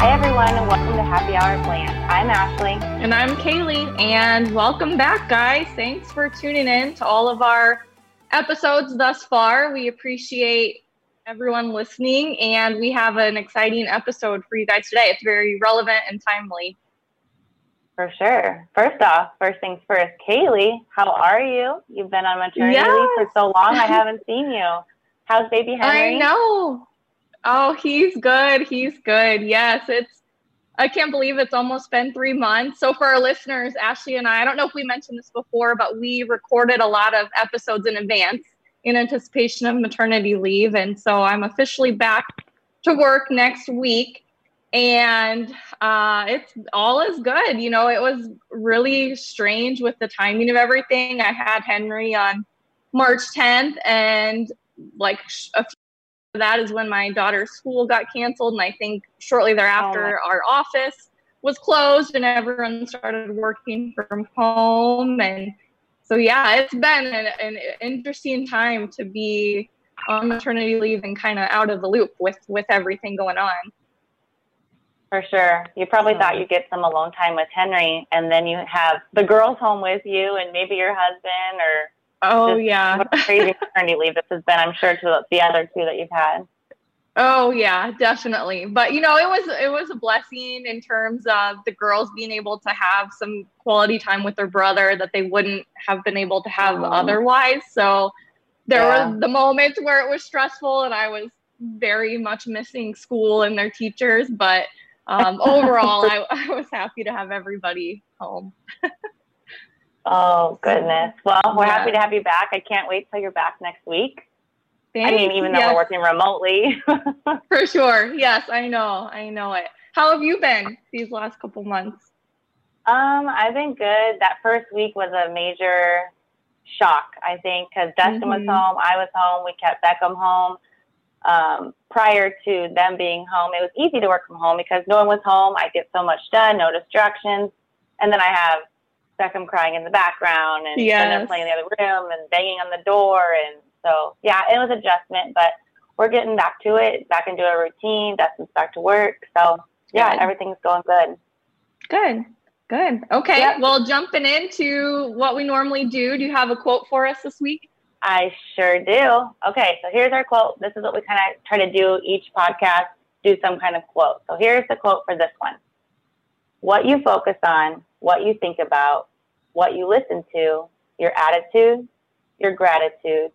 Hi, everyone, and welcome to Happy Hour Bland. I'm Ashley. And I'm Kaylee, and welcome back, guys. Thanks for tuning in to all of our episodes thus far. We appreciate everyone listening, and we have an exciting episode for you guys today. It's very relevant and timely. For sure. First off, first things first, Kaylee, how are you? You've been on maternity Yes. leave for so long, I haven't seen you. How's baby Henry? I know. Oh, he's good. He's good. Yes, it's. I can't believe it's almost been three months. So, for our listeners, Ashley and I, I don't know if we mentioned this before, but we recorded a lot of episodes in advance in anticipation of maternity leave. And so I'm officially back to work next week. And uh, it's all is good. You know, it was really strange with the timing of everything. I had Henry on March 10th, and like a few that is when my daughter's school got canceled and i think shortly thereafter oh. our office was closed and everyone started working from home. And so yeah it's been an, an interesting time to be on maternity leave and kind of out of the loop with with everything going on. For sure. You probably thought you'd get some alone time with Henry, and then you have the girls home with you, and maybe your husband, or oh Just yeah what a crazy maternity leave this has been, I'm sure, to the other two that you've had. Oh yeah, definitely. But you know, it was it was a blessing in terms of the girls being able to have some quality time with their brother that they wouldn't have been able to have Oh. otherwise. So there Yeah. were the moments where it was stressful and I was very much missing school and their teachers, but um, overall I, I was happy to have everybody home. Oh, goodness. Well, we're Yeah. happy to have you back. I can't wait till you're back next week. I mean, even though Yes, we're working remotely. for sure. Yes, I know. I know it. How have you been these last couple months? Um, I've been good. That first week was a major shock, I think, because Dustin was Mhm. home, I was home, we kept Beckham home. Um, prior to them being home, it was easy to work from home because no one was home. I get so much done, no distractions, and then I have Beckham crying in the background, and then they're playing in the other room and banging on the door, and so yeah, it was adjustment, but we're getting back to it, back into a routine. Dustin's back to work, so yeah, Good. everything's going good. Good. Good. Okay. Yep. Well, jumping into what we normally do, do you have a quote for us this week? I sure do. Okay, so here's our quote. This is what we kind of try to do each podcast, do some kind of quote. So here's the quote for this one What you focus on, what you think about, what you listen to, your attitude, your gratitude,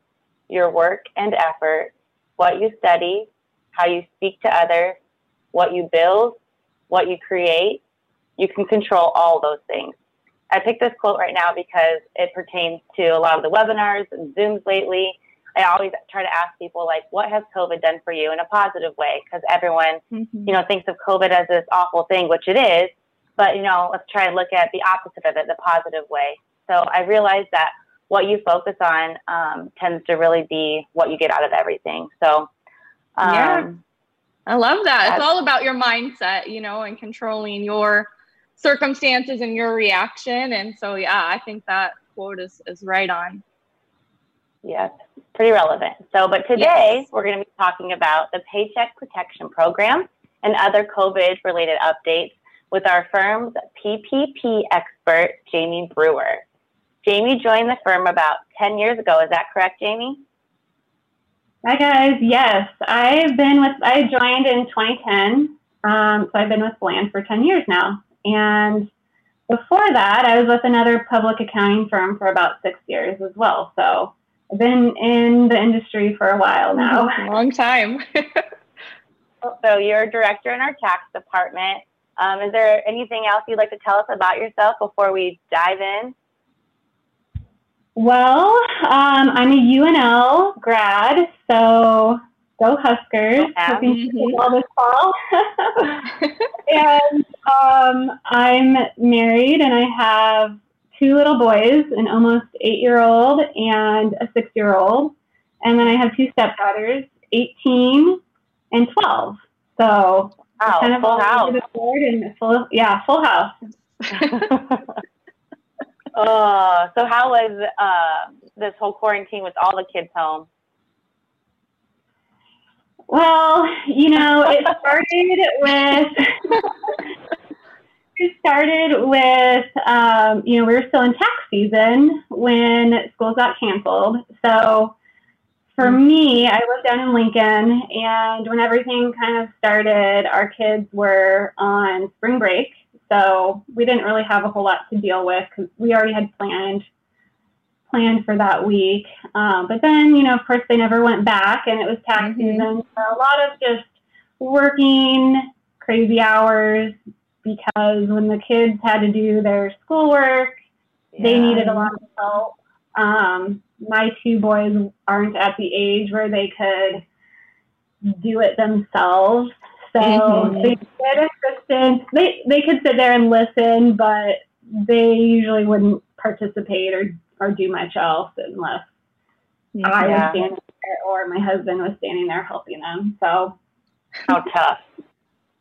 your work and effort, what you study, how you speak to others, what you build, what you create, you can control all those things. I picked this quote right now because it pertains to a lot of the webinars and Zooms lately. I always try to ask people, like, what has COVID done for you in a positive way? Because everyone, mm-hmm. you know, thinks of COVID as this awful thing, which it is. But, you know, let's try and look at the opposite of it, the positive way. So I realized that what you focus on um, tends to really be what you get out of everything. So, um, Yeah. I love that. It's all about your mindset, you know, and controlling your circumstances and your reaction. And so, yeah, I think that quote is, is right on. Yes, pretty relevant. So, but today Yes. we're going to be talking about the Paycheck Protection Program and other COVID related updates with our firm's PPP expert, Jamie Brewer. Jamie joined the firm about 10 years ago. Is that correct, Jamie? Hi guys. Yes, I've been with. I joined in 2010, um, so I've been with Bland for 10 years now. And before that, I was with another public accounting firm for about six years as well. So I've been in the industry for a while now. Long time. So, you're a director in our tax department. Um, is there anything else you'd like to tell us about yourself before we dive in? Well, um, I'm a UNL grad, so go Huskers! Yeah. Do this fall. and um, I'm married, and I have two little boys, an almost eight-year-old and a six-year-old, and then I have two stepdaughters, 18 and 12. So Wow, kind of full house. board and full, yeah, full house. oh, so how was uh, this whole quarantine with all the kids home? Well, you know, it started with it started with um, you know we were still in tax season when schools got canceled. So for mm-hmm. me, I lived down in Lincoln, and when everything kind of started, our kids were on spring break, so we didn't really have a whole lot to deal with because we already had planned planned for that week. Um, but then, you know, of course, they never went back, and it was tax mm-hmm. season. So a lot of just working crazy hours because when the kids had to do their schoolwork, yeah. they needed a lot of help. Um, my two boys aren't at the age where they could do it themselves. So mm-hmm. they get assistance. They they could sit there and listen, but they usually wouldn't participate or or do much else unless yeah. I was standing there or my husband was standing there helping them. So how tough.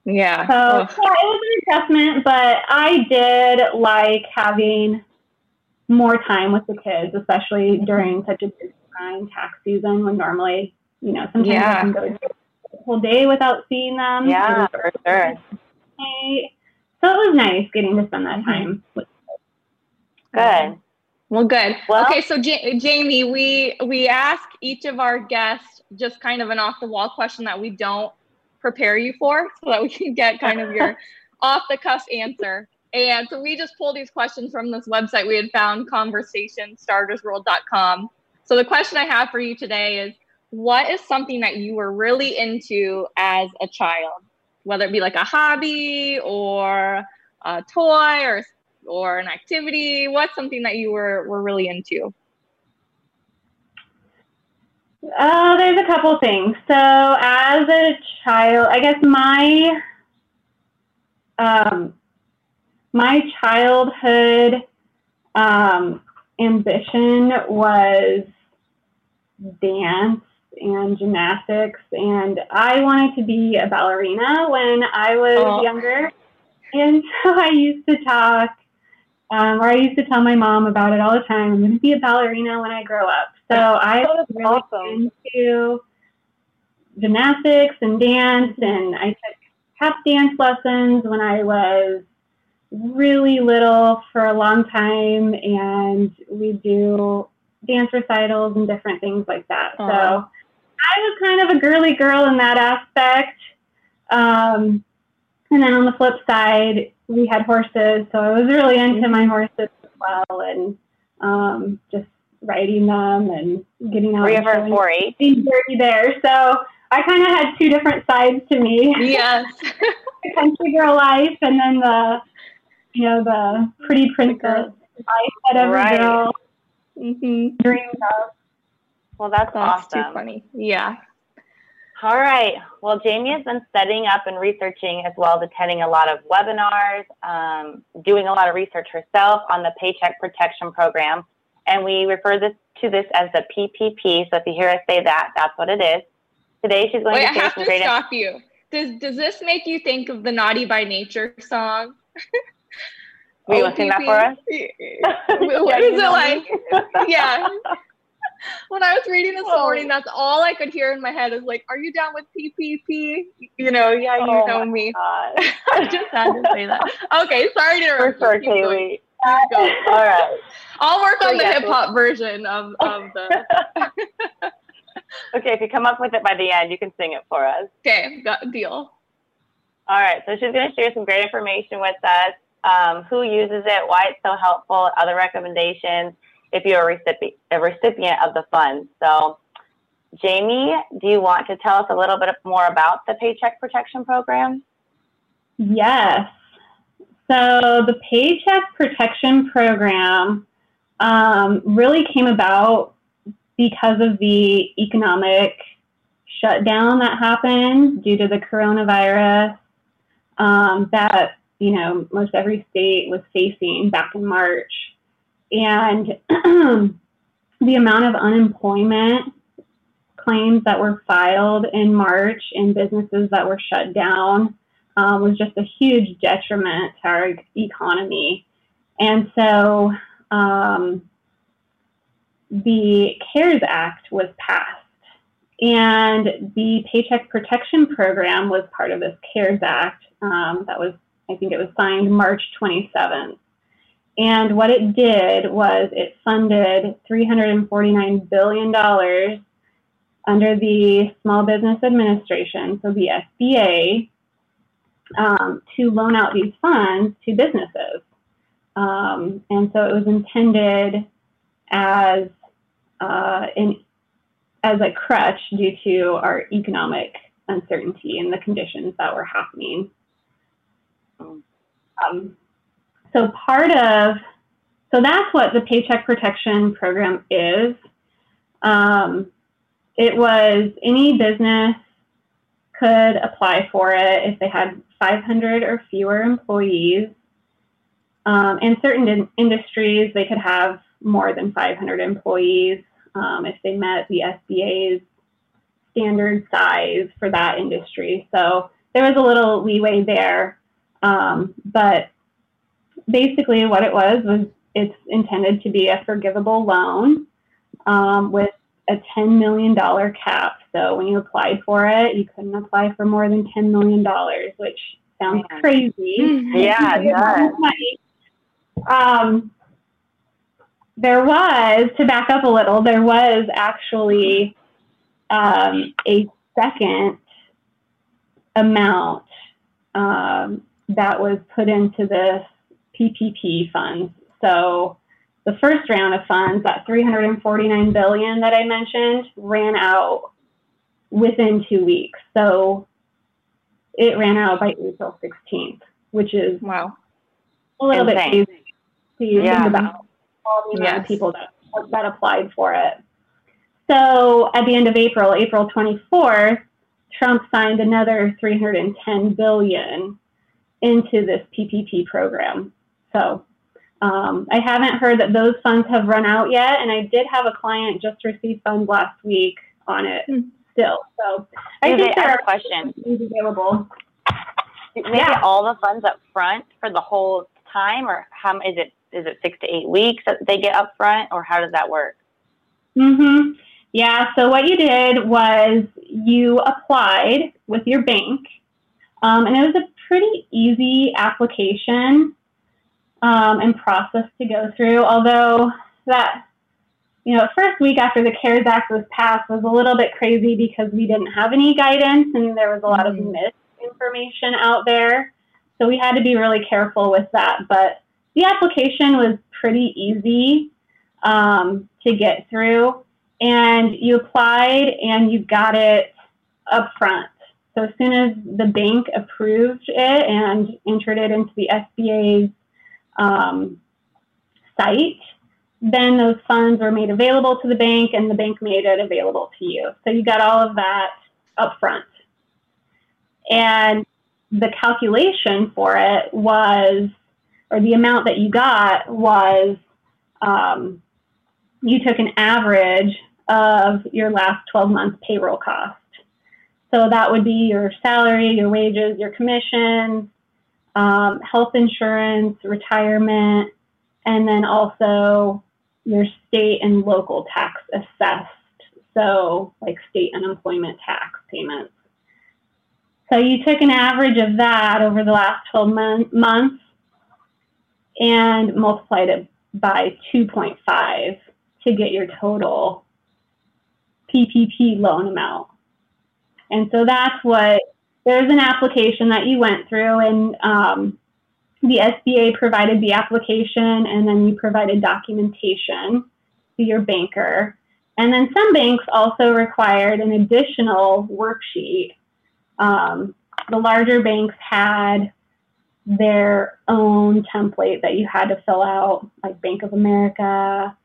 Yeah. So yeah, it was an adjustment, but I did like having more time with the kids, especially during such a busy time, tax season, when normally, you know, sometimes yeah. I can go a whole day without seeing them. Yeah, for sure. So it was nice getting to spend that time with. Good. Well, good. Well, okay, so J- Jamie, we we ask each of our guests just kind of an off the wall question that we don't prepare you for, so that we can get kind of your off the cuff answer. And so we just pulled these questions from this website we had found, conversationstartersworld.com. So the question I have for you today is what is something that you were really into as a child? Whether it be like a hobby or a toy or or an activity? What's something that you were, were really into? Uh, there's a couple things. So as a child, I guess my um, my childhood um, ambition was dance and gymnastics, and I wanted to be a ballerina when I was oh. younger. And so I used to talk um, where I used to tell my mom about it all the time. I'm going to be a ballerina when I grow up. So I was really awesome. into gymnastics and dance, and I took tap dance lessons when I was really little for a long time, and we do dance recitals and different things like that. Aww. So I was kind of a girly girl in that aspect. Um, and then on the flip side, we had horses, so I was really into my horses as well, and um, just riding them and getting out. You ever 4-H? Being dirty there, so I kind of had two different sides to me. Yes, the country girl life, and then the you know the pretty princess life that every right. girl mm-hmm. dreams of. Well, that's, that's awesome. Too funny. Yeah. All right. Well, Jamie has been setting up and researching as well as attending a lot of webinars, um, doing a lot of research herself on the Paycheck Protection Program. And we refer this to this as the PPP. So if you hear us say that, that's what it is. Today she's going Wait, to I have to great stop you. Does does this make you think of the Naughty by Nature song? Will oh, you sing that for us? what is it like? yeah when I was reading this oh. morning, that's all I could hear in my head is like, "Are you down with PPP?" You know, yeah, you oh know me. I just had to say that. Okay, sorry to interrupt. For sure, Kaylee. All right. I'll work on the hip hop version of, of the. okay, if you come up with it by the end, you can sing it for us. Okay, got deal. All right, so she's going to share some great information with us. Um, who uses it, why it's so helpful, other recommendations, if you're a recipient, a recipient of the funds. So, Jamie, do you want to tell us a little bit more about the Paycheck Protection Program? Yes. So, the Paycheck Protection Program um, really came about because of the economic shutdown that happened due to the coronavirus um, that you know most every state was facing back in March. And the amount of unemployment claims that were filed in March and businesses that were shut down um, was just a huge detriment to our economy. And so um, the CARES Act was passed. And the Paycheck Protection Program was part of this CARES Act. Um, that was, I think it was signed March 27th. And what it did was it funded $349 billion under the Small Business Administration, so the SBA, um, to loan out these funds to businesses. Um, and so it was intended as uh, in, as a crutch due to our economic uncertainty and the conditions that were happening. Um, so part of so that's what the Paycheck Protection Program is. Um, it was any business could apply for it if they had 500 or fewer employees. Um, in certain in- industries, they could have more than 500 employees um, if they met the SBA's standard size for that industry. So there was a little leeway there. Um, but basically, what it was was it's intended to be a forgivable loan um, with a $10 million cap. So when you applied for it, you couldn't apply for more than $10 million, which sounds crazy. Yeah, it does. Um, there was, to back up a little, there was actually um, a second amount um, that was put into this PPP funds. So the first round of funds, that 349 billion that I mentioned, ran out within two weeks. So it ran out by April 16th, which is wow a little Insane. bit crazy to Yeah. think about all the amount of Yes. people that that applied for it. So at the end of April, April 24th, Trump signed another 310 billion into this PPP program. So um, I haven't heard that those funds have run out yet, and I did have a client just receive funds last week on it Hmm. still. So I Is think there a are question? funds available. Maybe Yeah. all the funds up front for the whole time, or how is it? Is it six to eight weeks that they get up front, or how does that work? Mm-hmm. Yeah. So what you did was you applied with your bank, um, and it was a pretty easy application um, and process to go through. Although that, you know, first week after the CARES Act was passed was a little bit crazy because we didn't have any guidance and there was a lot of Mhm. misinformation out there. So we had to be really careful with that. But the application was pretty easy um, to get through, and you applied and you got it up front. So as soon as the bank approved it and entered it into the SBA's um, site, then those funds were made available to the bank, and the bank made it available to you. So you got all of that up front. And the calculation for it was, or the amount that you got was, um, you took an average of your last 12 months payroll cost. So that would be your salary, your wages, your commissions, um, health insurance, retirement, and then also your state and local tax assessed. So, like state unemployment tax payments. So, you took an average of that over the last 12 mon- months and multiplied it by 2.5 to get your total PPP loan amount. And so that's what there's an application that you went through, and um, the SBA provided the application, and then you provided documentation to your banker. And then some banks also required an additional worksheet. Um, the larger banks had their own template that you had to fill out, like Bank of America,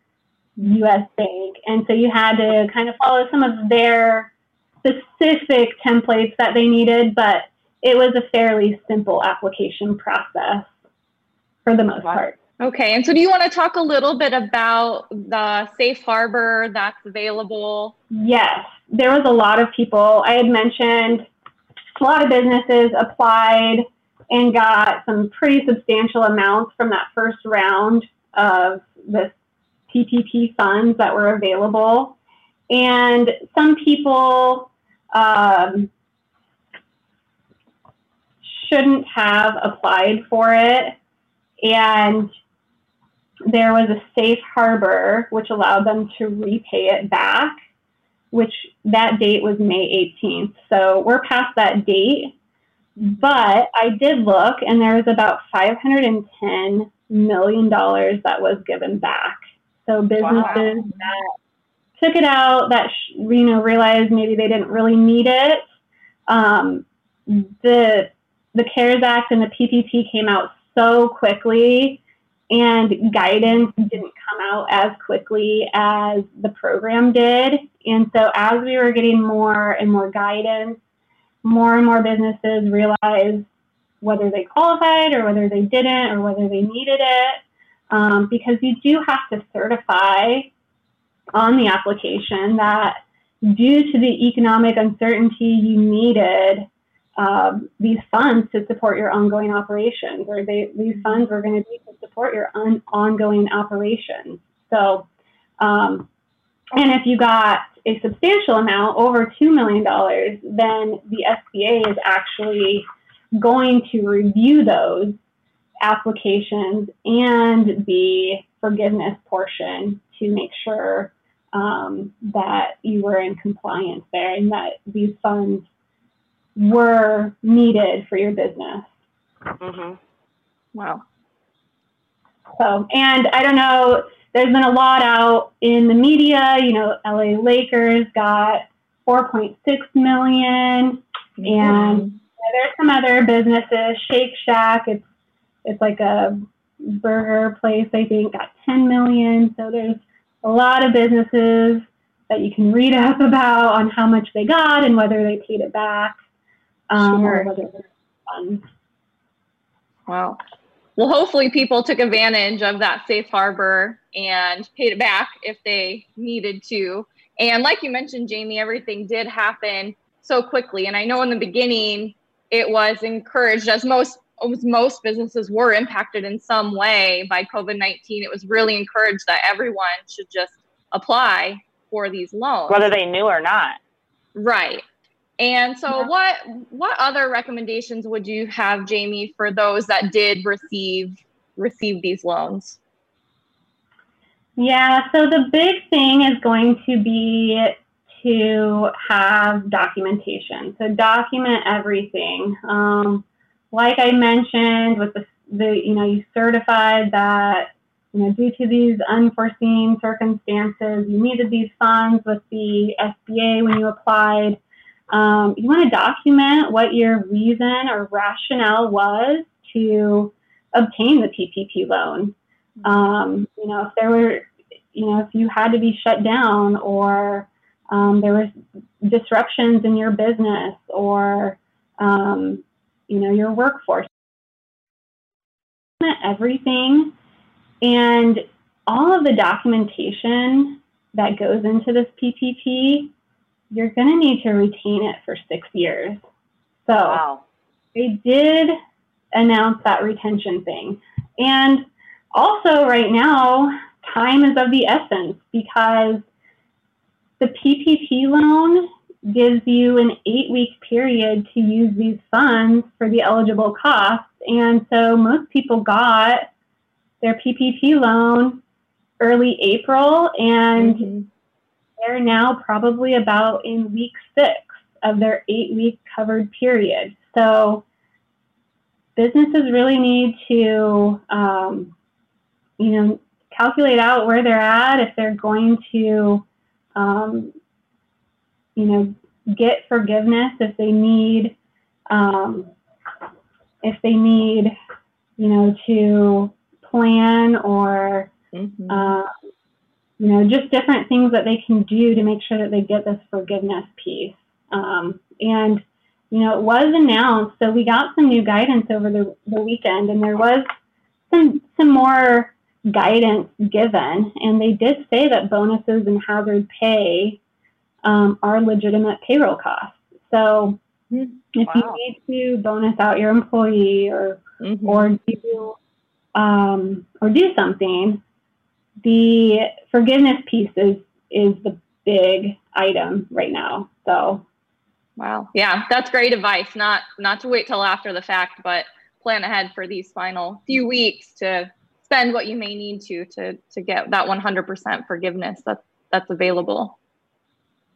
US Bank. And so you had to kind of follow some of their specific templates that they needed, but it was a fairly simple application process for the most Wow. part. Okay, and so do you want to talk a little bit about the safe harbor that's available? Yes, there was a lot of people. I had mentioned a lot of businesses applied and got some pretty substantial amounts from that first round of the PPP funds that were available. And some people um, shouldn't have applied for it. And there was a safe harbor which allowed them to repay it back, which that date was May 18th. So we're past that date. But I did look, and there was about $510 million that was given back. So businesses wow. that took it out, that you know realized maybe they didn't really need it. Um, the the CARES Act and the PPP came out so quickly, and guidance didn't come out as quickly as the program did. And so, as we were getting more and more guidance, more and more businesses realized whether they qualified or whether they didn't or whether they needed it. Um, because you do have to certify on the application that due to the economic uncertainty, you needed um, these funds to support your ongoing operations, or they, these funds were going to be to support your ongoing operations. So, um, and if you got a substantial amount, over $2 million, then the SBA is actually going to review those applications and the forgiveness portion to make sure um, that you were in compliance there and that these funds were needed for your business. Mm-hmm. Wow. So, and I don't know, there's been a lot out in the media. You know, LA Lakers got 4.6 million, mm-hmm. and there's some other businesses. Shake Shack, it's it's like a burger place. I think got 10 million. So there's a lot of businesses that you can read up about on how much they got and whether they paid it back um, sure. or whether funds. Wow. Well, hopefully people took advantage of that safe harbor and paid it back if they needed to. And like you mentioned, Jamie, everything did happen so quickly. And I know in the beginning it was encouraged, as most most businesses were impacted in some way by COVID 19. It was really encouraged that everyone should just apply for these loans, whether they knew or not. Right. And so, yeah. what what other recommendations would you have, Jamie, for those that did receive receive these loans? Yeah. So the big thing is going to be to have documentation. So document everything. Um, like I mentioned, with the, the you know you certified that you know due to these unforeseen circumstances you needed these funds with the SBA when you applied. Um, you want to document what your reason or rationale was to obtain the PPP loan. Um, you know, if there were, you know, if you had to be shut down or um, there was disruptions in your business or, um, you know, your workforce, everything, and all of the documentation that goes into this PPP you're going to need to retain it for six years. So wow. they did announce that retention thing. And also, right now, time is of the essence because the PPP loan gives you an eight week period to use these funds for the eligible costs. And so most people got their PPP loan early April and mm-hmm they're now probably about in week six of their eight week covered period. So businesses really need to, um, you know, calculate out where they're at if they're going to, um, you know, get forgiveness if they need, um, if they need, you know, to plan or mm-hmm. uh, you know, just different things that they can do to make sure that they get this forgiveness piece. Um, and, you know, it was announced, so we got some new guidance over the, the weekend, and there was some, some more guidance given. And they did say that bonuses and hazard pay um, are legitimate payroll costs. So mm-hmm. if wow. you need to bonus out your employee or, mm-hmm. or do, um, or do something, the forgiveness piece is is the big item right now. So, wow, yeah, that's great advice. Not not to wait till after the fact, but plan ahead for these final few weeks to spend what you may need to to to get that 100% forgiveness that's that's available.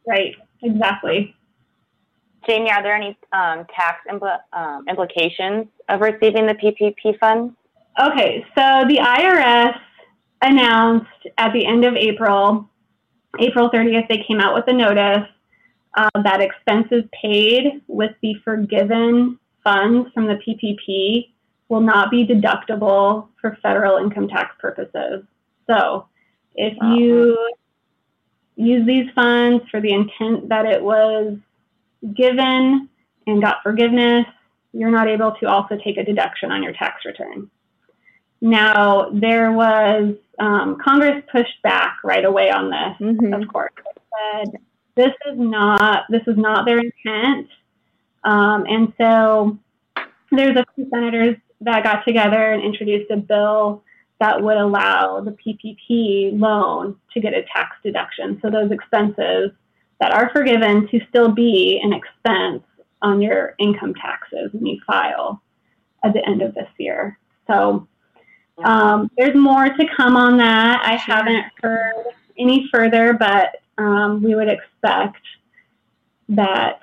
Right. Exactly. Jamie, are there any um, tax impl- um, implications of receiving the PPP funds? Okay, so the IRS announced at the end of April, April 30th, they came out with a notice uh, that expenses paid with the forgiven funds from the PPP will not be deductible for federal income tax purposes. So if uh-huh. you use these funds for the intent that it was given and got forgiveness, you're not able to also take a deduction on your tax return. Now, there was, um, Congress pushed back right away on this, mm-hmm. of course. said, this is not, this is not their intent. Um, and so there's a few senators that got together and introduced a bill that would allow the PPP loan to get a tax deduction. So those expenses that are forgiven to still be an expense on your income taxes when you file at the end of this year. So um, there's more to come on that. I haven't heard any further, but um, we would expect that,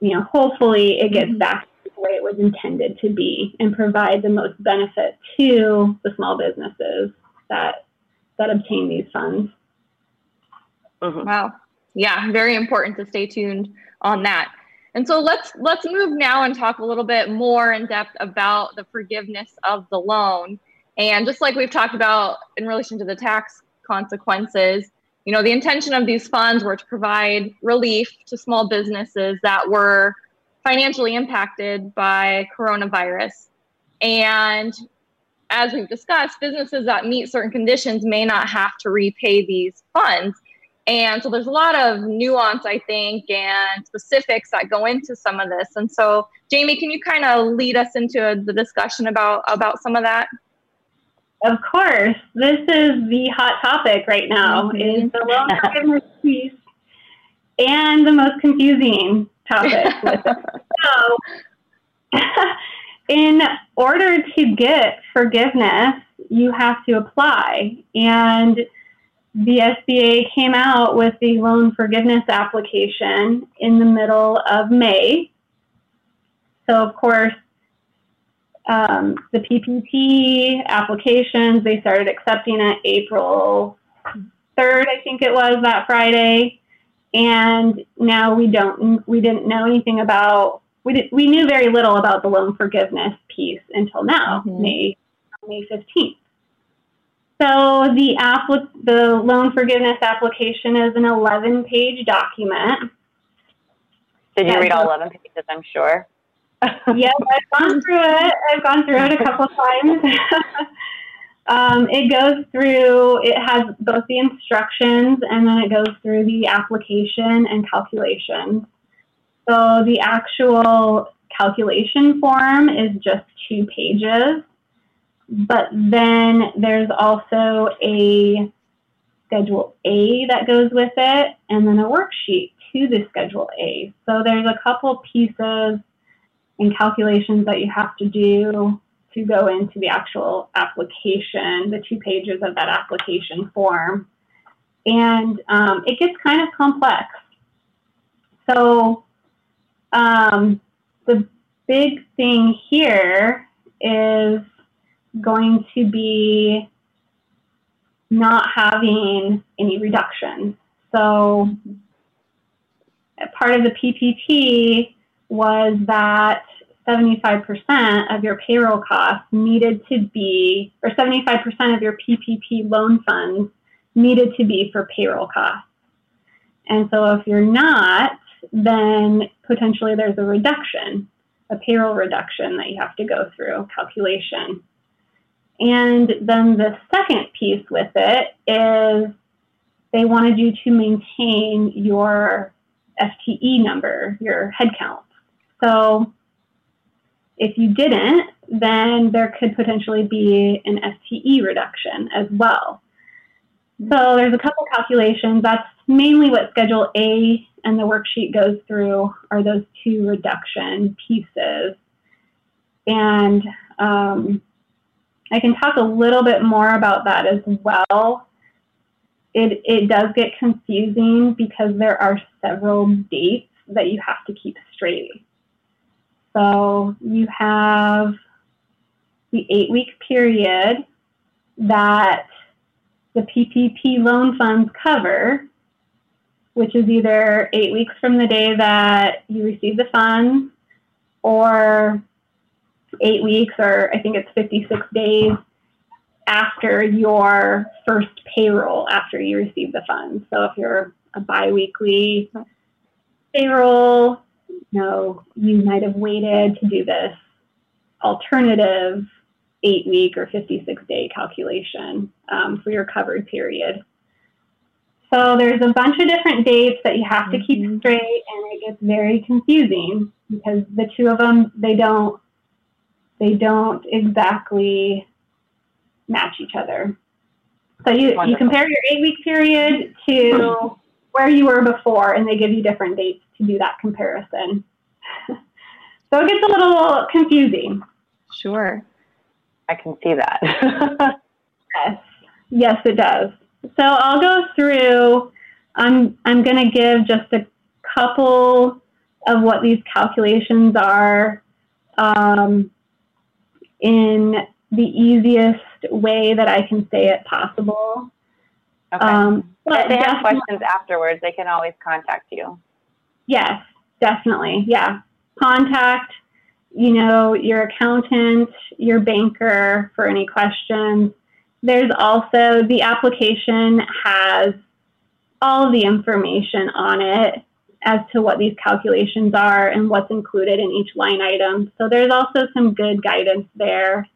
you know, hopefully it gets mm-hmm. back way it was intended to be and provide the most benefit to the small businesses that that obtain these funds. Mm-hmm. Wow. Yeah, very important to stay tuned on that. And so let's let's move now and talk a little bit more in depth about the forgiveness of the loan. And just like we've talked about in relation to the tax consequences, you know, the intention of these funds were to provide relief to small businesses that were financially impacted by coronavirus. And as we've discussed, businesses that meet certain conditions may not have to repay these funds. And so there's a lot of nuance, I think, and specifics that go into some of this. And so, Jamie, can you kind of lead us into the discussion about about some of that? Of course, this is the hot topic right now. Mm-hmm. Is the loan forgiveness piece and the most confusing topic. so, in order to get forgiveness, you have to apply and the SBA came out with the loan forgiveness application in the middle of May. So, of course, um, the PPP applications, they started accepting it April 3rd, I think it was that Friday. And now we don't, we didn't know anything about, we, did, we knew very little about the loan forgiveness piece until now, mm-hmm. May, May 15th. So the app, the loan forgiveness application is an 11 page document. Did you read all 11 pages? I'm sure. yes, I've gone through it. I've gone through it a couple of times. um, it goes through, it has both the instructions and then it goes through the application and calculations. So the actual calculation form is just two pages. But then there's also a Schedule A that goes with it, and then a worksheet to the Schedule A. So there's a couple pieces and calculations that you have to do to go into the actual application, the two pages of that application form. And um, it gets kind of complex. So um, the big thing here is going to be not having any reduction. So part of the PPP was that 75% of your payroll costs needed to be, or 75% of your PPP loan funds needed to be for payroll costs. And so if you're not, then potentially there's a reduction, a payroll reduction that you have to go through calculation. And then the second piece with it is they wanted you to maintain your FTE number, your headcount. So if you didn't, then there could potentially be an FTE reduction as well. So there's a couple calculations. That's mainly what Schedule A and the worksheet goes through are those two reduction pieces. And um, I can talk a little bit more about that as well. It, it does get confusing because there are several dates that you have to keep straight. So you have the eight week period that the PPP loan funds cover, which is either eight weeks from the day that you receive the funds or eight weeks, or I think it's 56 days after your first payroll after you receive the funds. So if you're a biweekly payroll, you know, you might have waited to do this alternative eight week or 56 day calculation um, for your covered period. So there's a bunch of different dates that you have to keep mm-hmm. straight, and it gets very confusing because the two of them they don't they don't exactly match each other. So you, you compare your eight week period to where you were before, and they give you different dates to do that comparison. so it gets a little confusing. Sure. I can see that. yes. Yes, it does. So I'll go through. I'm I'm going to give just a couple of what these calculations are um, in the easiest way that I can say it possible. Okay. Um, but if they have questions afterwards, they can always contact you. Yes, definitely. Yeah. Contact you know, your accountant, your banker for any questions. There's also the application has all the information on it as to what these calculations are and what's included in each line item. So there's also some good guidance there.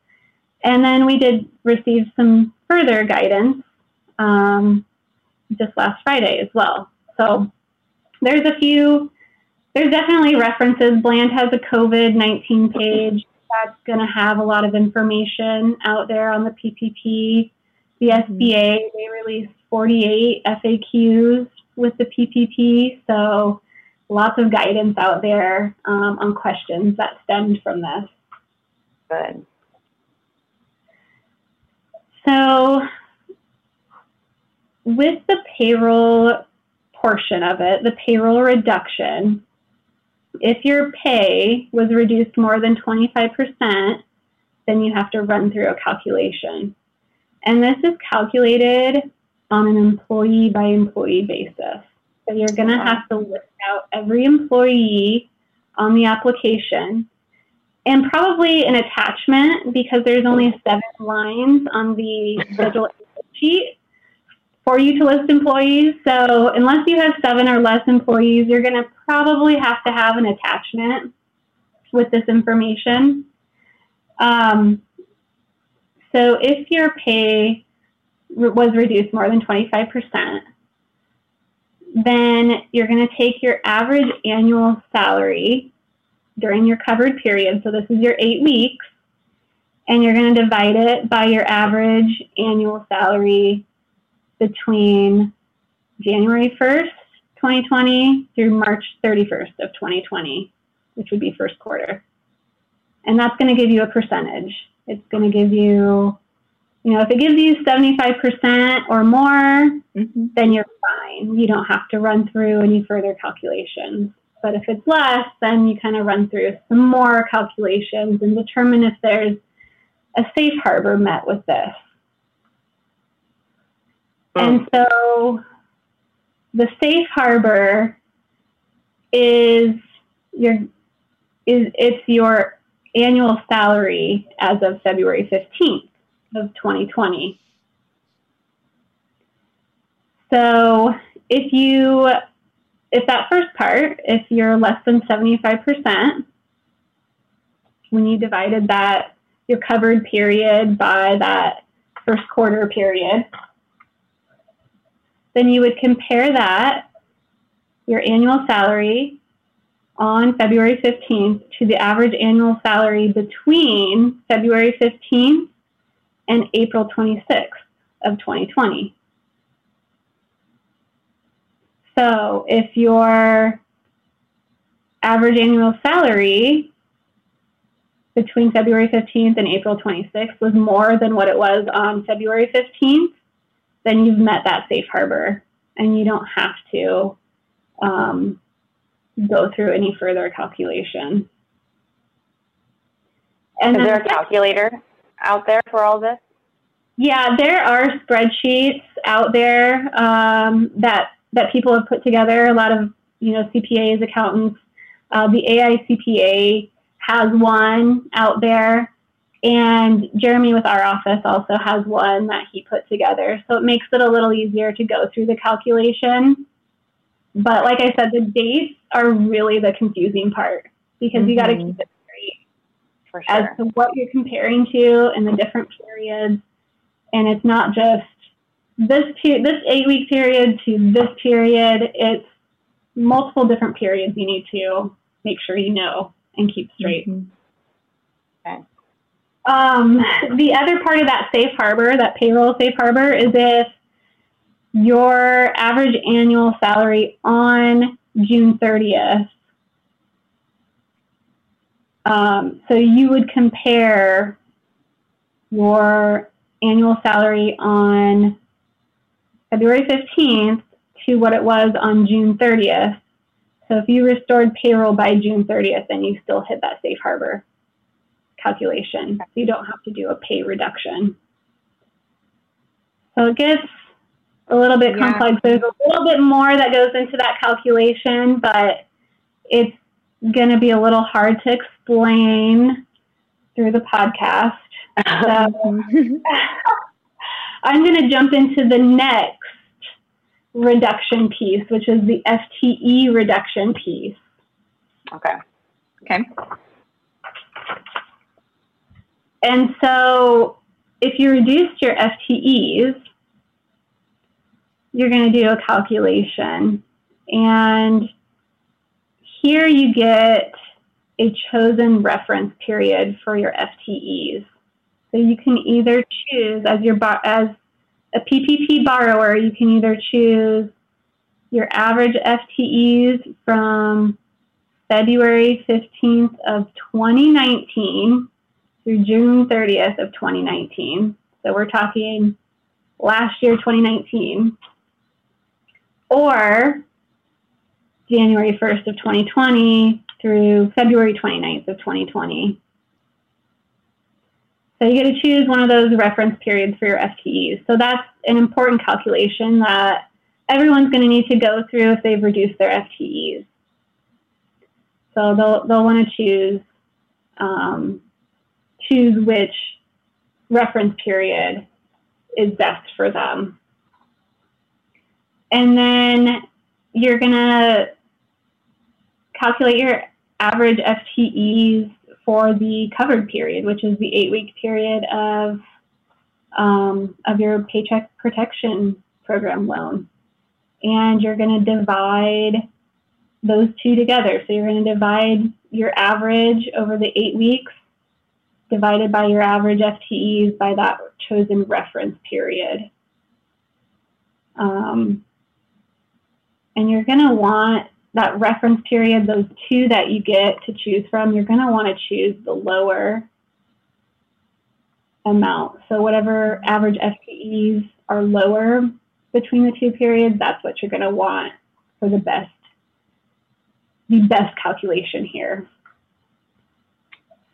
And then we did receive some further guidance um, just last Friday as well. So there's a few there's definitely references. Bland has a COVID 19 page that's going to have a lot of information out there on the PPP. The mm-hmm. SBA, they released 48 FAQs with the PPP, so lots of guidance out there um, on questions that stemmed from this. Good. So, with the payroll portion of it, the payroll reduction, if your pay was reduced more than 25%, then you have to run through a calculation. And this is calculated on an employee by employee basis. So you're going to have to list out every employee on the application and probably an attachment because there's only seven lines on the schedule sheet for you to list employees. So unless you have seven or less employees, you're going to probably have to have an attachment with this information. Um, so if your pay was reduced more than 25%, then you're going to take your average annual salary during your covered period. So this is your eight weeks, and you're going to divide it by your average annual salary between January 1st, 2020 through March 31st of 2020, which would be first quarter. And that's going to give you a percentage. It's going to give you, you know, if it gives you 75% or more, mm-hmm. then you're fine. You don't have to run through any further calculations. But if it's less, then you kind of run through some more calculations and determine if there's a safe harbor met with this. Oh. And oh. so the safe harbor is your is it's your annual salary as of February 15th of 2020. So if you if that first part, if you're less than 75%, when you divided that your covered period by that first quarter period, then you would compare that, your annual salary on February 15th to the average annual salary between February 15th and April 26th of 2020. So if your average annual salary between February 15th and April 26th was more than what it was on February 15th, then you've met that safe harbor and you don't have to um, go through any further calculation. And Is there a calculator out there for all this? Yeah, there are spreadsheets out there um, that that people have put together. A lot of you know CPAs, accountants. Uh, the AICPA has one out there, and Jeremy with our office also has one that he put together. So it makes it a little easier to go through the calculation. But like I said, the dates are really the confusing part because mm-hmm. you got to keep it straight sure. as to what you're comparing to and the different periods. And it's not just this pe- this eight week period to this period. It's multiple different periods you need to make sure you know and keep straight. Mm-hmm. Okay. Um, the other part of that safe harbor, that payroll safe harbor, is if your average annual salary on June 30th. Um, so you would compare your annual salary on February 15th to what it was on June 30th. So if you restored payroll by June 30th, then you still hit that safe harbor calculation. So you don't have to do a pay reduction. So it gets a little bit yeah. complex. There's a little bit more that goes into that calculation, but it's going to be a little hard to explain through the podcast. So I'm going to jump into the next reduction piece, which is the FTE reduction piece. Okay. Okay. And so if you reduced your FTEs, you're going to do a calculation. And here you get a chosen reference period for your FTEs. So you can either choose as your as a PPP borrower, you can either choose your average FTEs from February 15th of 2019 through June 30th of 2019. So we're talking last year, 2019 or January 1st of 2020 through February 29th of 2020. So you get to choose one of those reference periods for your FTEs. So that's an important calculation that everyone's going to need to go through if they've reduced their FTEs. So they'll, they'll want to choose, um, choose which reference period is best for them. And then you're going to calculate your average FTEs for the covered period, which is the eight week period of, um, of your paycheck protection program loan. And you're going to divide those two together. So you're going to divide your average over the eight weeks divided by your average FTEs by that chosen reference period. Um, and you're going to want that reference period, those two that you get to choose from, you're going to want to choose the lower amount. So whatever average FTEs are lower between the two periods, that's what you're going to want for the best, the best calculation here.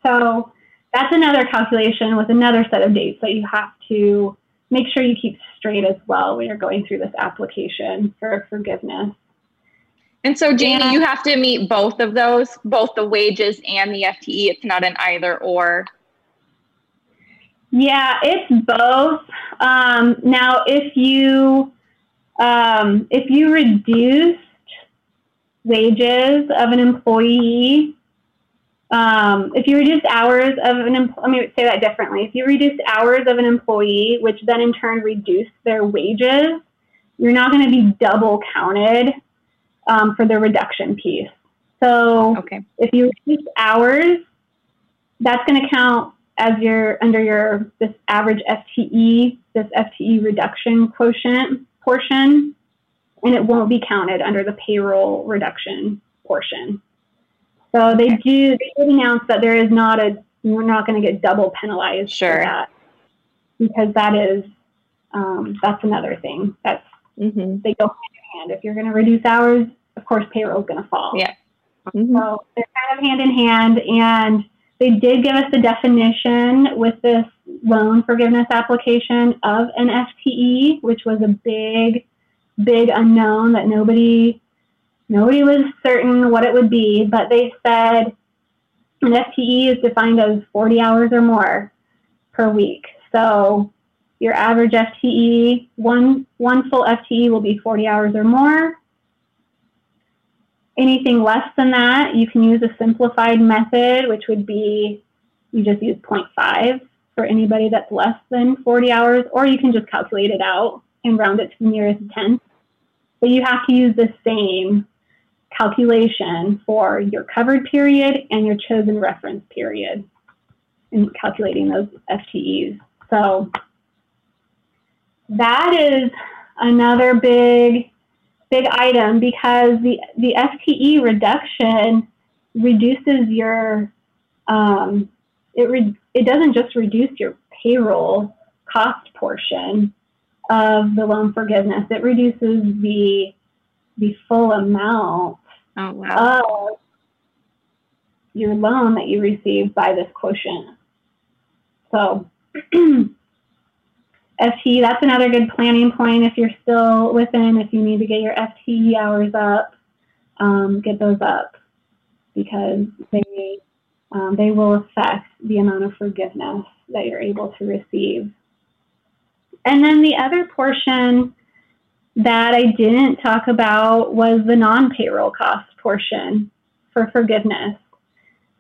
So that's another calculation with another set of dates that you have to make sure you keep straight as well when you're going through this application for forgiveness. And so, Jamie, yeah. you have to meet both of those, both the wages and the FTE. It's not an either or. Yeah, it's both. Um, now, if you um, if you reduced wages of an employee um, if you reduce hours of an employee, let me say that differently. If you reduce hours of an employee, which then in turn reduce their wages, you're not going to be double counted um, for the reduction piece. So okay. if you reduce hours, that's going to count as your under your this average FTE, this FTE reduction quotient portion. and it won't be counted under the payroll reduction portion. So they do they did announce that there is not a we're not going to get double penalized sure. for that because that is um, that's another thing that's mm-hmm. they go hand in hand. If you're going to reduce hours, of course payroll is going to fall. Yeah. Mm-hmm. So they're kind of hand in hand, and they did give us the definition with this loan forgiveness application of an FTE, which was a big, big unknown that nobody nobody was certain what it would be, but they said an FTE is defined as 40 hours or more per week. So your average FTE, one one full FTE will be 40 hours or more. Anything less than that, you can use a simplified method, which would be you just use 0.5 for anybody that's less than 40 hours, or you can just calculate it out and round it to the nearest tenth. But you have to use the same calculation for your covered period and your chosen reference period in calculating those FTEs. So that is another big big item because the the FTE reduction reduces your um, it re- it doesn't just reduce your payroll cost portion of the loan forgiveness. It reduces the the full amount oh, wow. of your loan that you receive by this quotient. So FTE, that's another good planning point if you're still within, if you need to get your FTE hours up, um, get those up because they, um, they will affect the amount of forgiveness that you're able to receive. And then the other portion that I didn't talk about was the non payroll cost portion for forgiveness.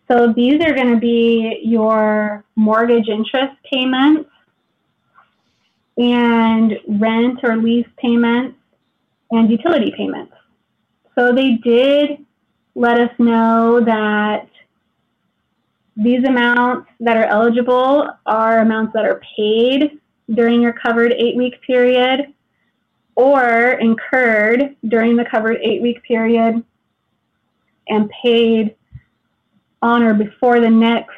So these are going to be your mortgage interest payments and rent or lease payments and utility payments. So they did let us know that these amounts that are eligible are amounts that are paid during your covered eight week period or incurred during the covered eight week period and paid on or before the next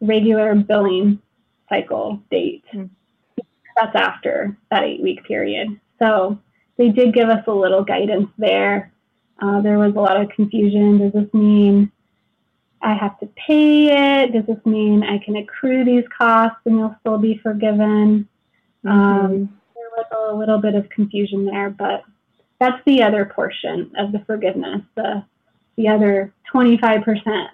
regular billing cycle date. Mm that's after that eight week period. So they did give us a little guidance there. Uh, there was a lot of confusion. Does this mean I have to pay it? Does this mean I can accrue these costs and you'll still be forgiven? Mm-hmm. Um, was a little bit of confusion there, but that's the other portion of the forgiveness, the, the other 25%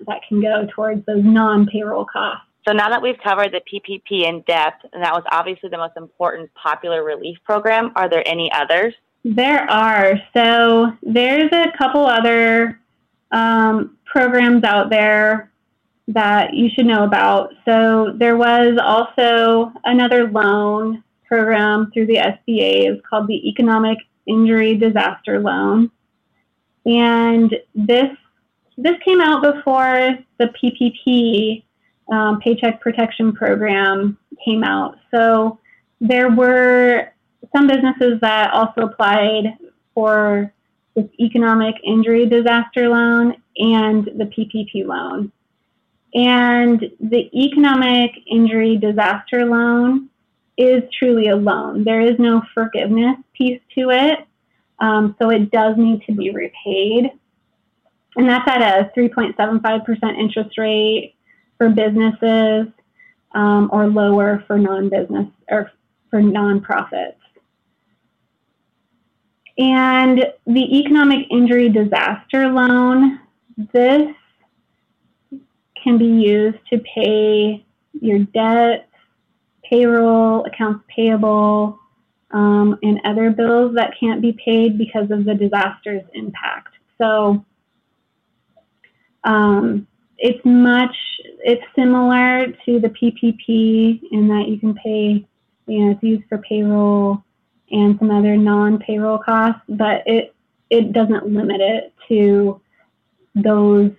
that can go towards those non payroll costs. So now that we've covered the PPP in depth, and that was obviously the most important popular relief program, are there any others? There are. So there's a couple other um, programs out there that you should know about. So there was also another loan program through the SBA. is called the Economic Injury Disaster Loan. And this this came out before the PPP um, Paycheck Protection Program came out. So there were some businesses that also applied for this economic injury disaster loan and the PPP loan. And the economic injury disaster loan is truly a loan. There is no forgiveness piece to it. Um, so it does need to be repaid. And that's at a 3.75% interest rate for businesses um, or lower for non-business or for nonprofits. And the economic injury disaster loan, this can be used to pay your debts, payroll, accounts payable, um, and other bills that can't be paid because of the disaster's impact. So um, it's much it's similar to the PPP in that you can pay you know it's used for payroll and some other non-payroll costs but it it doesn't limit it to those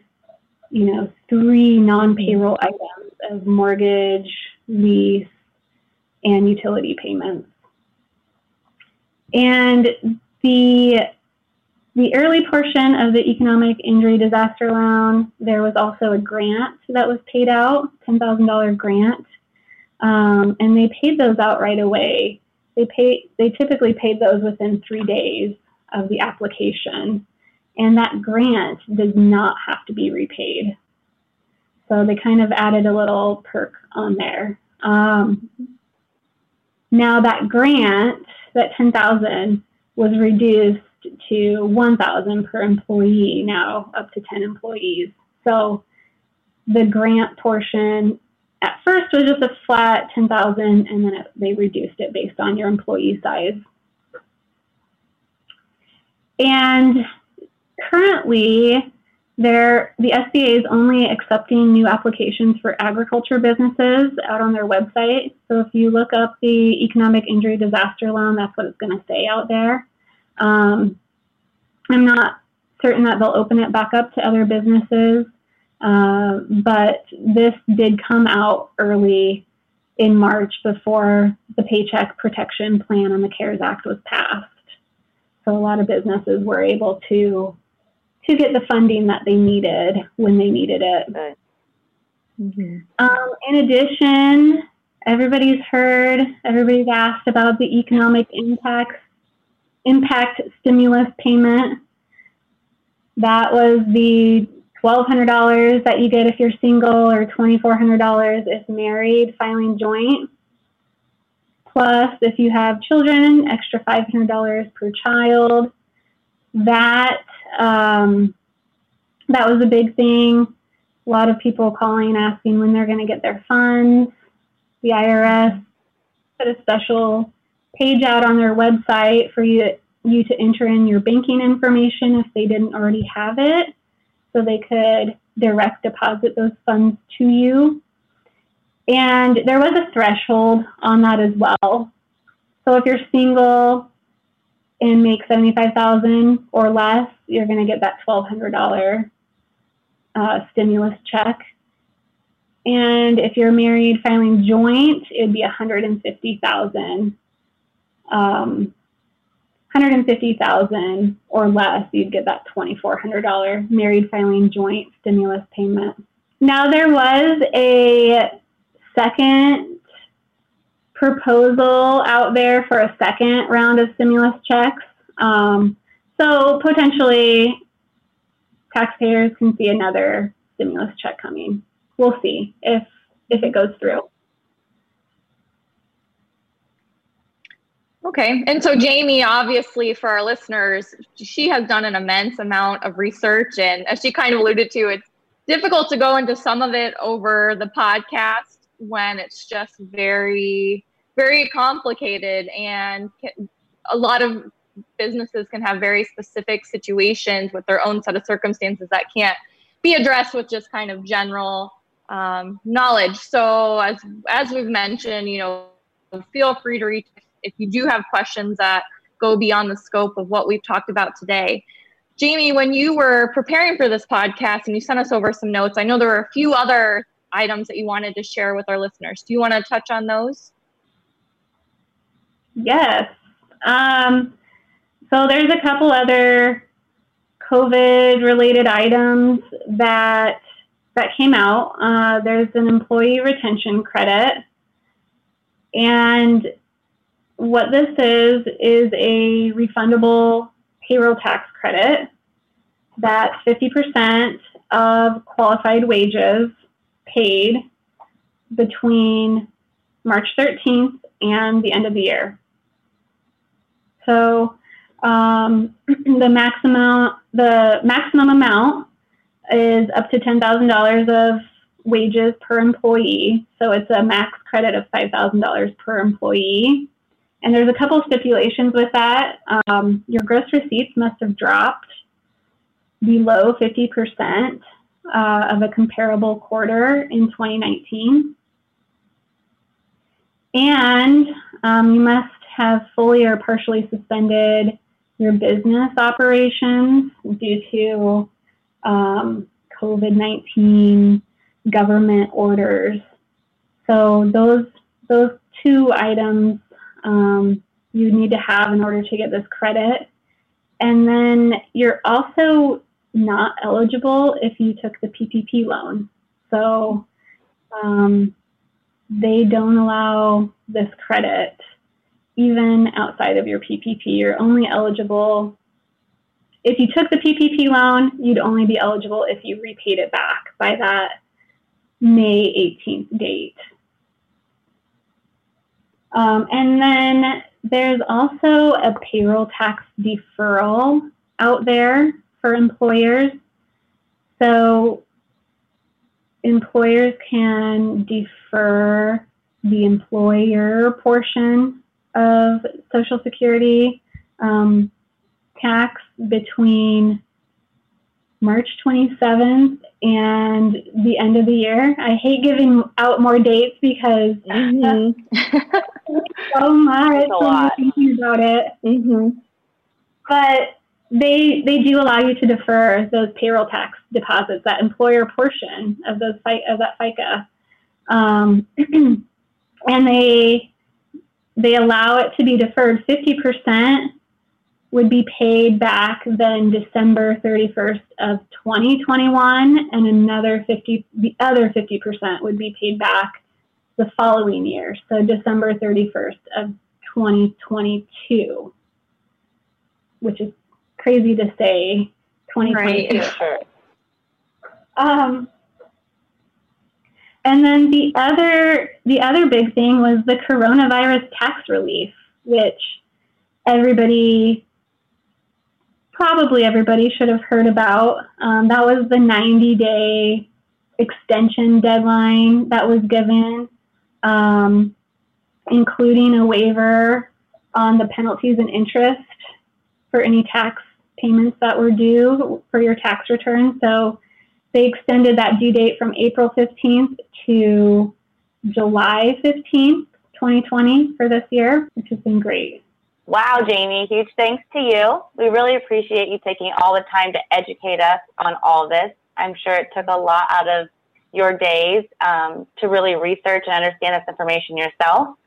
you know three non-payroll items of mortgage lease and utility payments and the the early portion of the economic injury disaster loan, there was also a grant that was paid out, $10,000 grant. Um, and they paid those out right away. They pay, they typically paid those within three days of the application. And that grant does not have to be repaid. So they kind of added a little perk on there. Um, now that grant, that 10,000 was reduced to 1,000 per employee now up to 10 employees. So the grant portion at first was just a flat 10,000 and then it, they reduced it based on your employee size. And currently, there, the SBA is only accepting new applications for agriculture businesses out on their website. So if you look up the economic injury disaster loan, that's what it's going to say out there. Um, I'm not certain that they'll open it back up to other businesses, uh, but this did come out early in March before the Paycheck Protection Plan and the CARES Act was passed. So a lot of businesses were able to to get the funding that they needed when they needed it. Mm-hmm. Um, in addition, everybody's heard, everybody's asked about the economic impacts impact stimulus payment. That was the $1,200 that you get if you're single or $2,400 if married, filing joint. Plus, if you have children, extra $500 per child. That, um, that was a big thing. A lot of people calling asking when they're going to get their funds. The IRS put a special page out on their website for you, you to enter in your banking information if they didn't already have it, so they could direct deposit those funds to you. And there was a threshold on that as well. So if you're single and make 75,000 or less, you're going to get that $1,200 uh, stimulus check. And if you're married filing joint, it'd be 150,000 um, 150,000 or less, you'd get that $2,400 married filing joint stimulus payment. Now there was a second proposal out there for a second round of stimulus checks. Um, so potentially taxpayers can see another stimulus check coming. We'll see if if it goes through. Okay. And so, Jamie, obviously, for our listeners, she has done an immense amount of research. And as she kind of alluded to, it's difficult to go into some of it over the podcast when it's just very, very complicated. And a lot of businesses can have very specific situations with their own set of circumstances that can't be addressed with just kind of general um, knowledge. So, as, as we've mentioned, you know, feel free to reach if you do have questions that go beyond the scope of what we've talked about today. Jamie, when you were preparing for this podcast and you sent us over some notes, I know there were a few other items that you wanted to share with our listeners. Do you want to touch on those? Yes. Um, so there's a couple other COVID related items that that came out. Uh, there's an employee retention credit, and what this is is a refundable payroll tax credit that 50% of qualified wages paid between March 13th and the end of the year. So um, the maximum the maximum amount is up to $10,000 of wages per employee. So it's a max credit of $5,000 per employee. And there's a couple stipulations with that. Um, your gross receipts must have dropped below 50% uh, of a comparable quarter in 2019. And um, you must have fully or partially suspended your business operations due to um, COVID 19 government orders. So those those two items um, you need to have in order to get this credit. and then you're also not eligible if you took the PPP loan. So um, they don't allow this credit even outside of your PPP. You're only eligible if you took the PPP loan, you'd only be eligible if you repaid it back by that May 18th date. Um, and then there's also a payroll tax deferral out there for employers. So employers can defer the employer portion of Social Security um, tax between March 27th and the end of the year. I hate giving out more dates because mm-hmm. so much when thinking about it. Mm-hmm. But they they do allow you to defer those payroll tax deposits, that employer portion of those of that FICA, um, and they they allow it to be deferred. 50% would be paid back then December 31st of 2021 and another 50 the other 50% would be paid back the following year so December 31st of 2022 which is crazy to say 2022 right. um, and then the other the other big thing was the coronavirus tax relief which everybody probably everybody should have heard about. Um, that was the 90 day extension deadline that was given, um, including a waiver on the penalties and interest for any tax payments that were due for your tax return. So they extended that due date from April 15th to July 15th, 2020 for this year, which has been great. Wow, Jamie, huge thanks to you. We really appreciate you taking all the time to educate us on all this. I'm sure it took a lot out of your days um, to really research and understand this information yourself.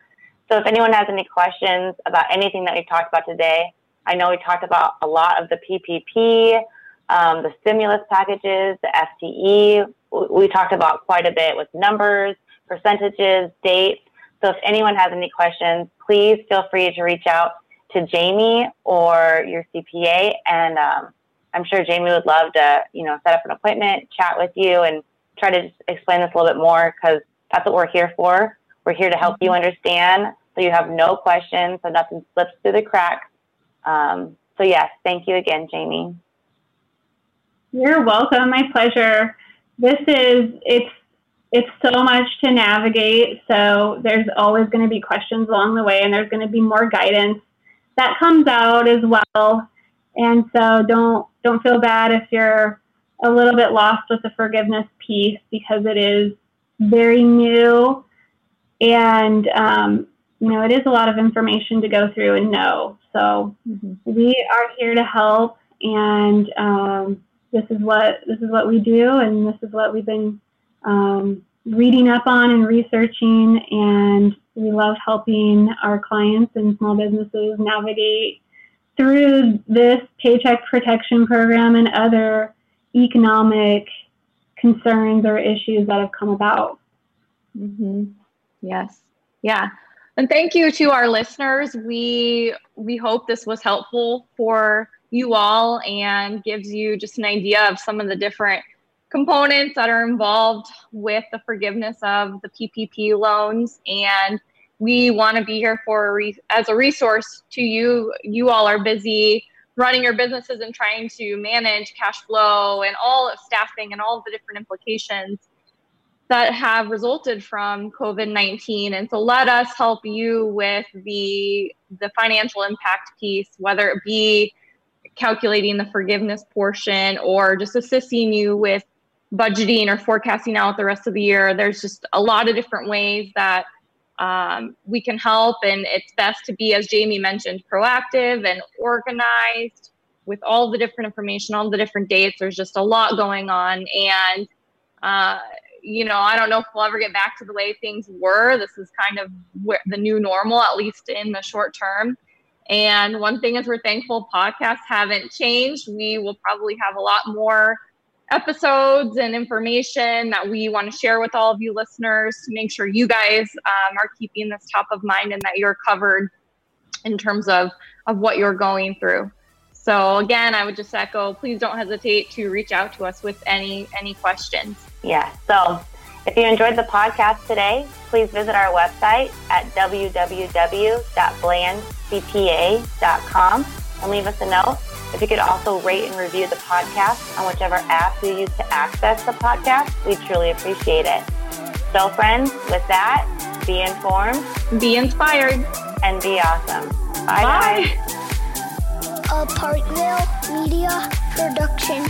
So, if anyone has any questions about anything that we've talked about today, I know we talked about a lot of the PPP, um, the stimulus packages, the FTE. We talked about quite a bit with numbers, percentages, dates. So, if anyone has any questions, please feel free to reach out to Jamie or your CPA, and um, I'm sure Jamie would love to, you know, set up an appointment, chat with you, and try to explain this a little bit more because that's what we're here for. We're here to help you mm-hmm. understand, so you have no questions, so nothing slips through the cracks. Um, so yes, thank you again, Jamie. You're welcome. My pleasure. This is it's it's so much to navigate. So there's always going to be questions along the way, and there's going to be more guidance that comes out as well. And so don't don't feel bad if you're a little bit lost with the forgiveness piece because it is very new and um, you know it is a lot of information to go through and know. So mm-hmm. we are here to help, and um, this is what this is what we do, and this is what we've been um, reading up on and researching and we love helping our clients and small businesses navigate through this paycheck protection program and other economic concerns or issues that have come about. Mm-hmm. Yes. Yeah. And thank you to our listeners. We we hope this was helpful for you all and gives you just an idea of some of the different components that are involved with the forgiveness of the PPP loans. And we want to be here for as a resource to you. You all are busy running your businesses and trying to manage cash flow and all of staffing and all the different implications that have resulted from COVID-19. And so let us help you with the the financial impact piece, whether it be calculating the forgiveness portion or just assisting you with budgeting or forecasting out the rest of the year. There's just a lot of different ways that um, we can help, and it's best to be, as Jamie mentioned, proactive and organized with all the different information, all the different dates. There's just a lot going on, and uh, you know, I don't know if we'll ever get back to the way things were. This is kind of where the new normal, at least in the short term. And one thing is, we're thankful podcasts haven't changed. We will probably have a lot more episodes and information that we want to share with all of you listeners to make sure you guys um, are keeping this top of mind and that you're covered in terms of, of what you're going through. So again, I would just echo, please don't hesitate to reach out to us with any any questions. Yeah. So if you enjoyed the podcast today, please visit our website at www.blandcpa.com and leave us a note. If you could also rate and review the podcast on whichever app you use to access the podcast, we truly appreciate it. So, friends, with that, be informed, be inspired, and be awesome. Bye. Bye. Bye. A Parkville Media Production.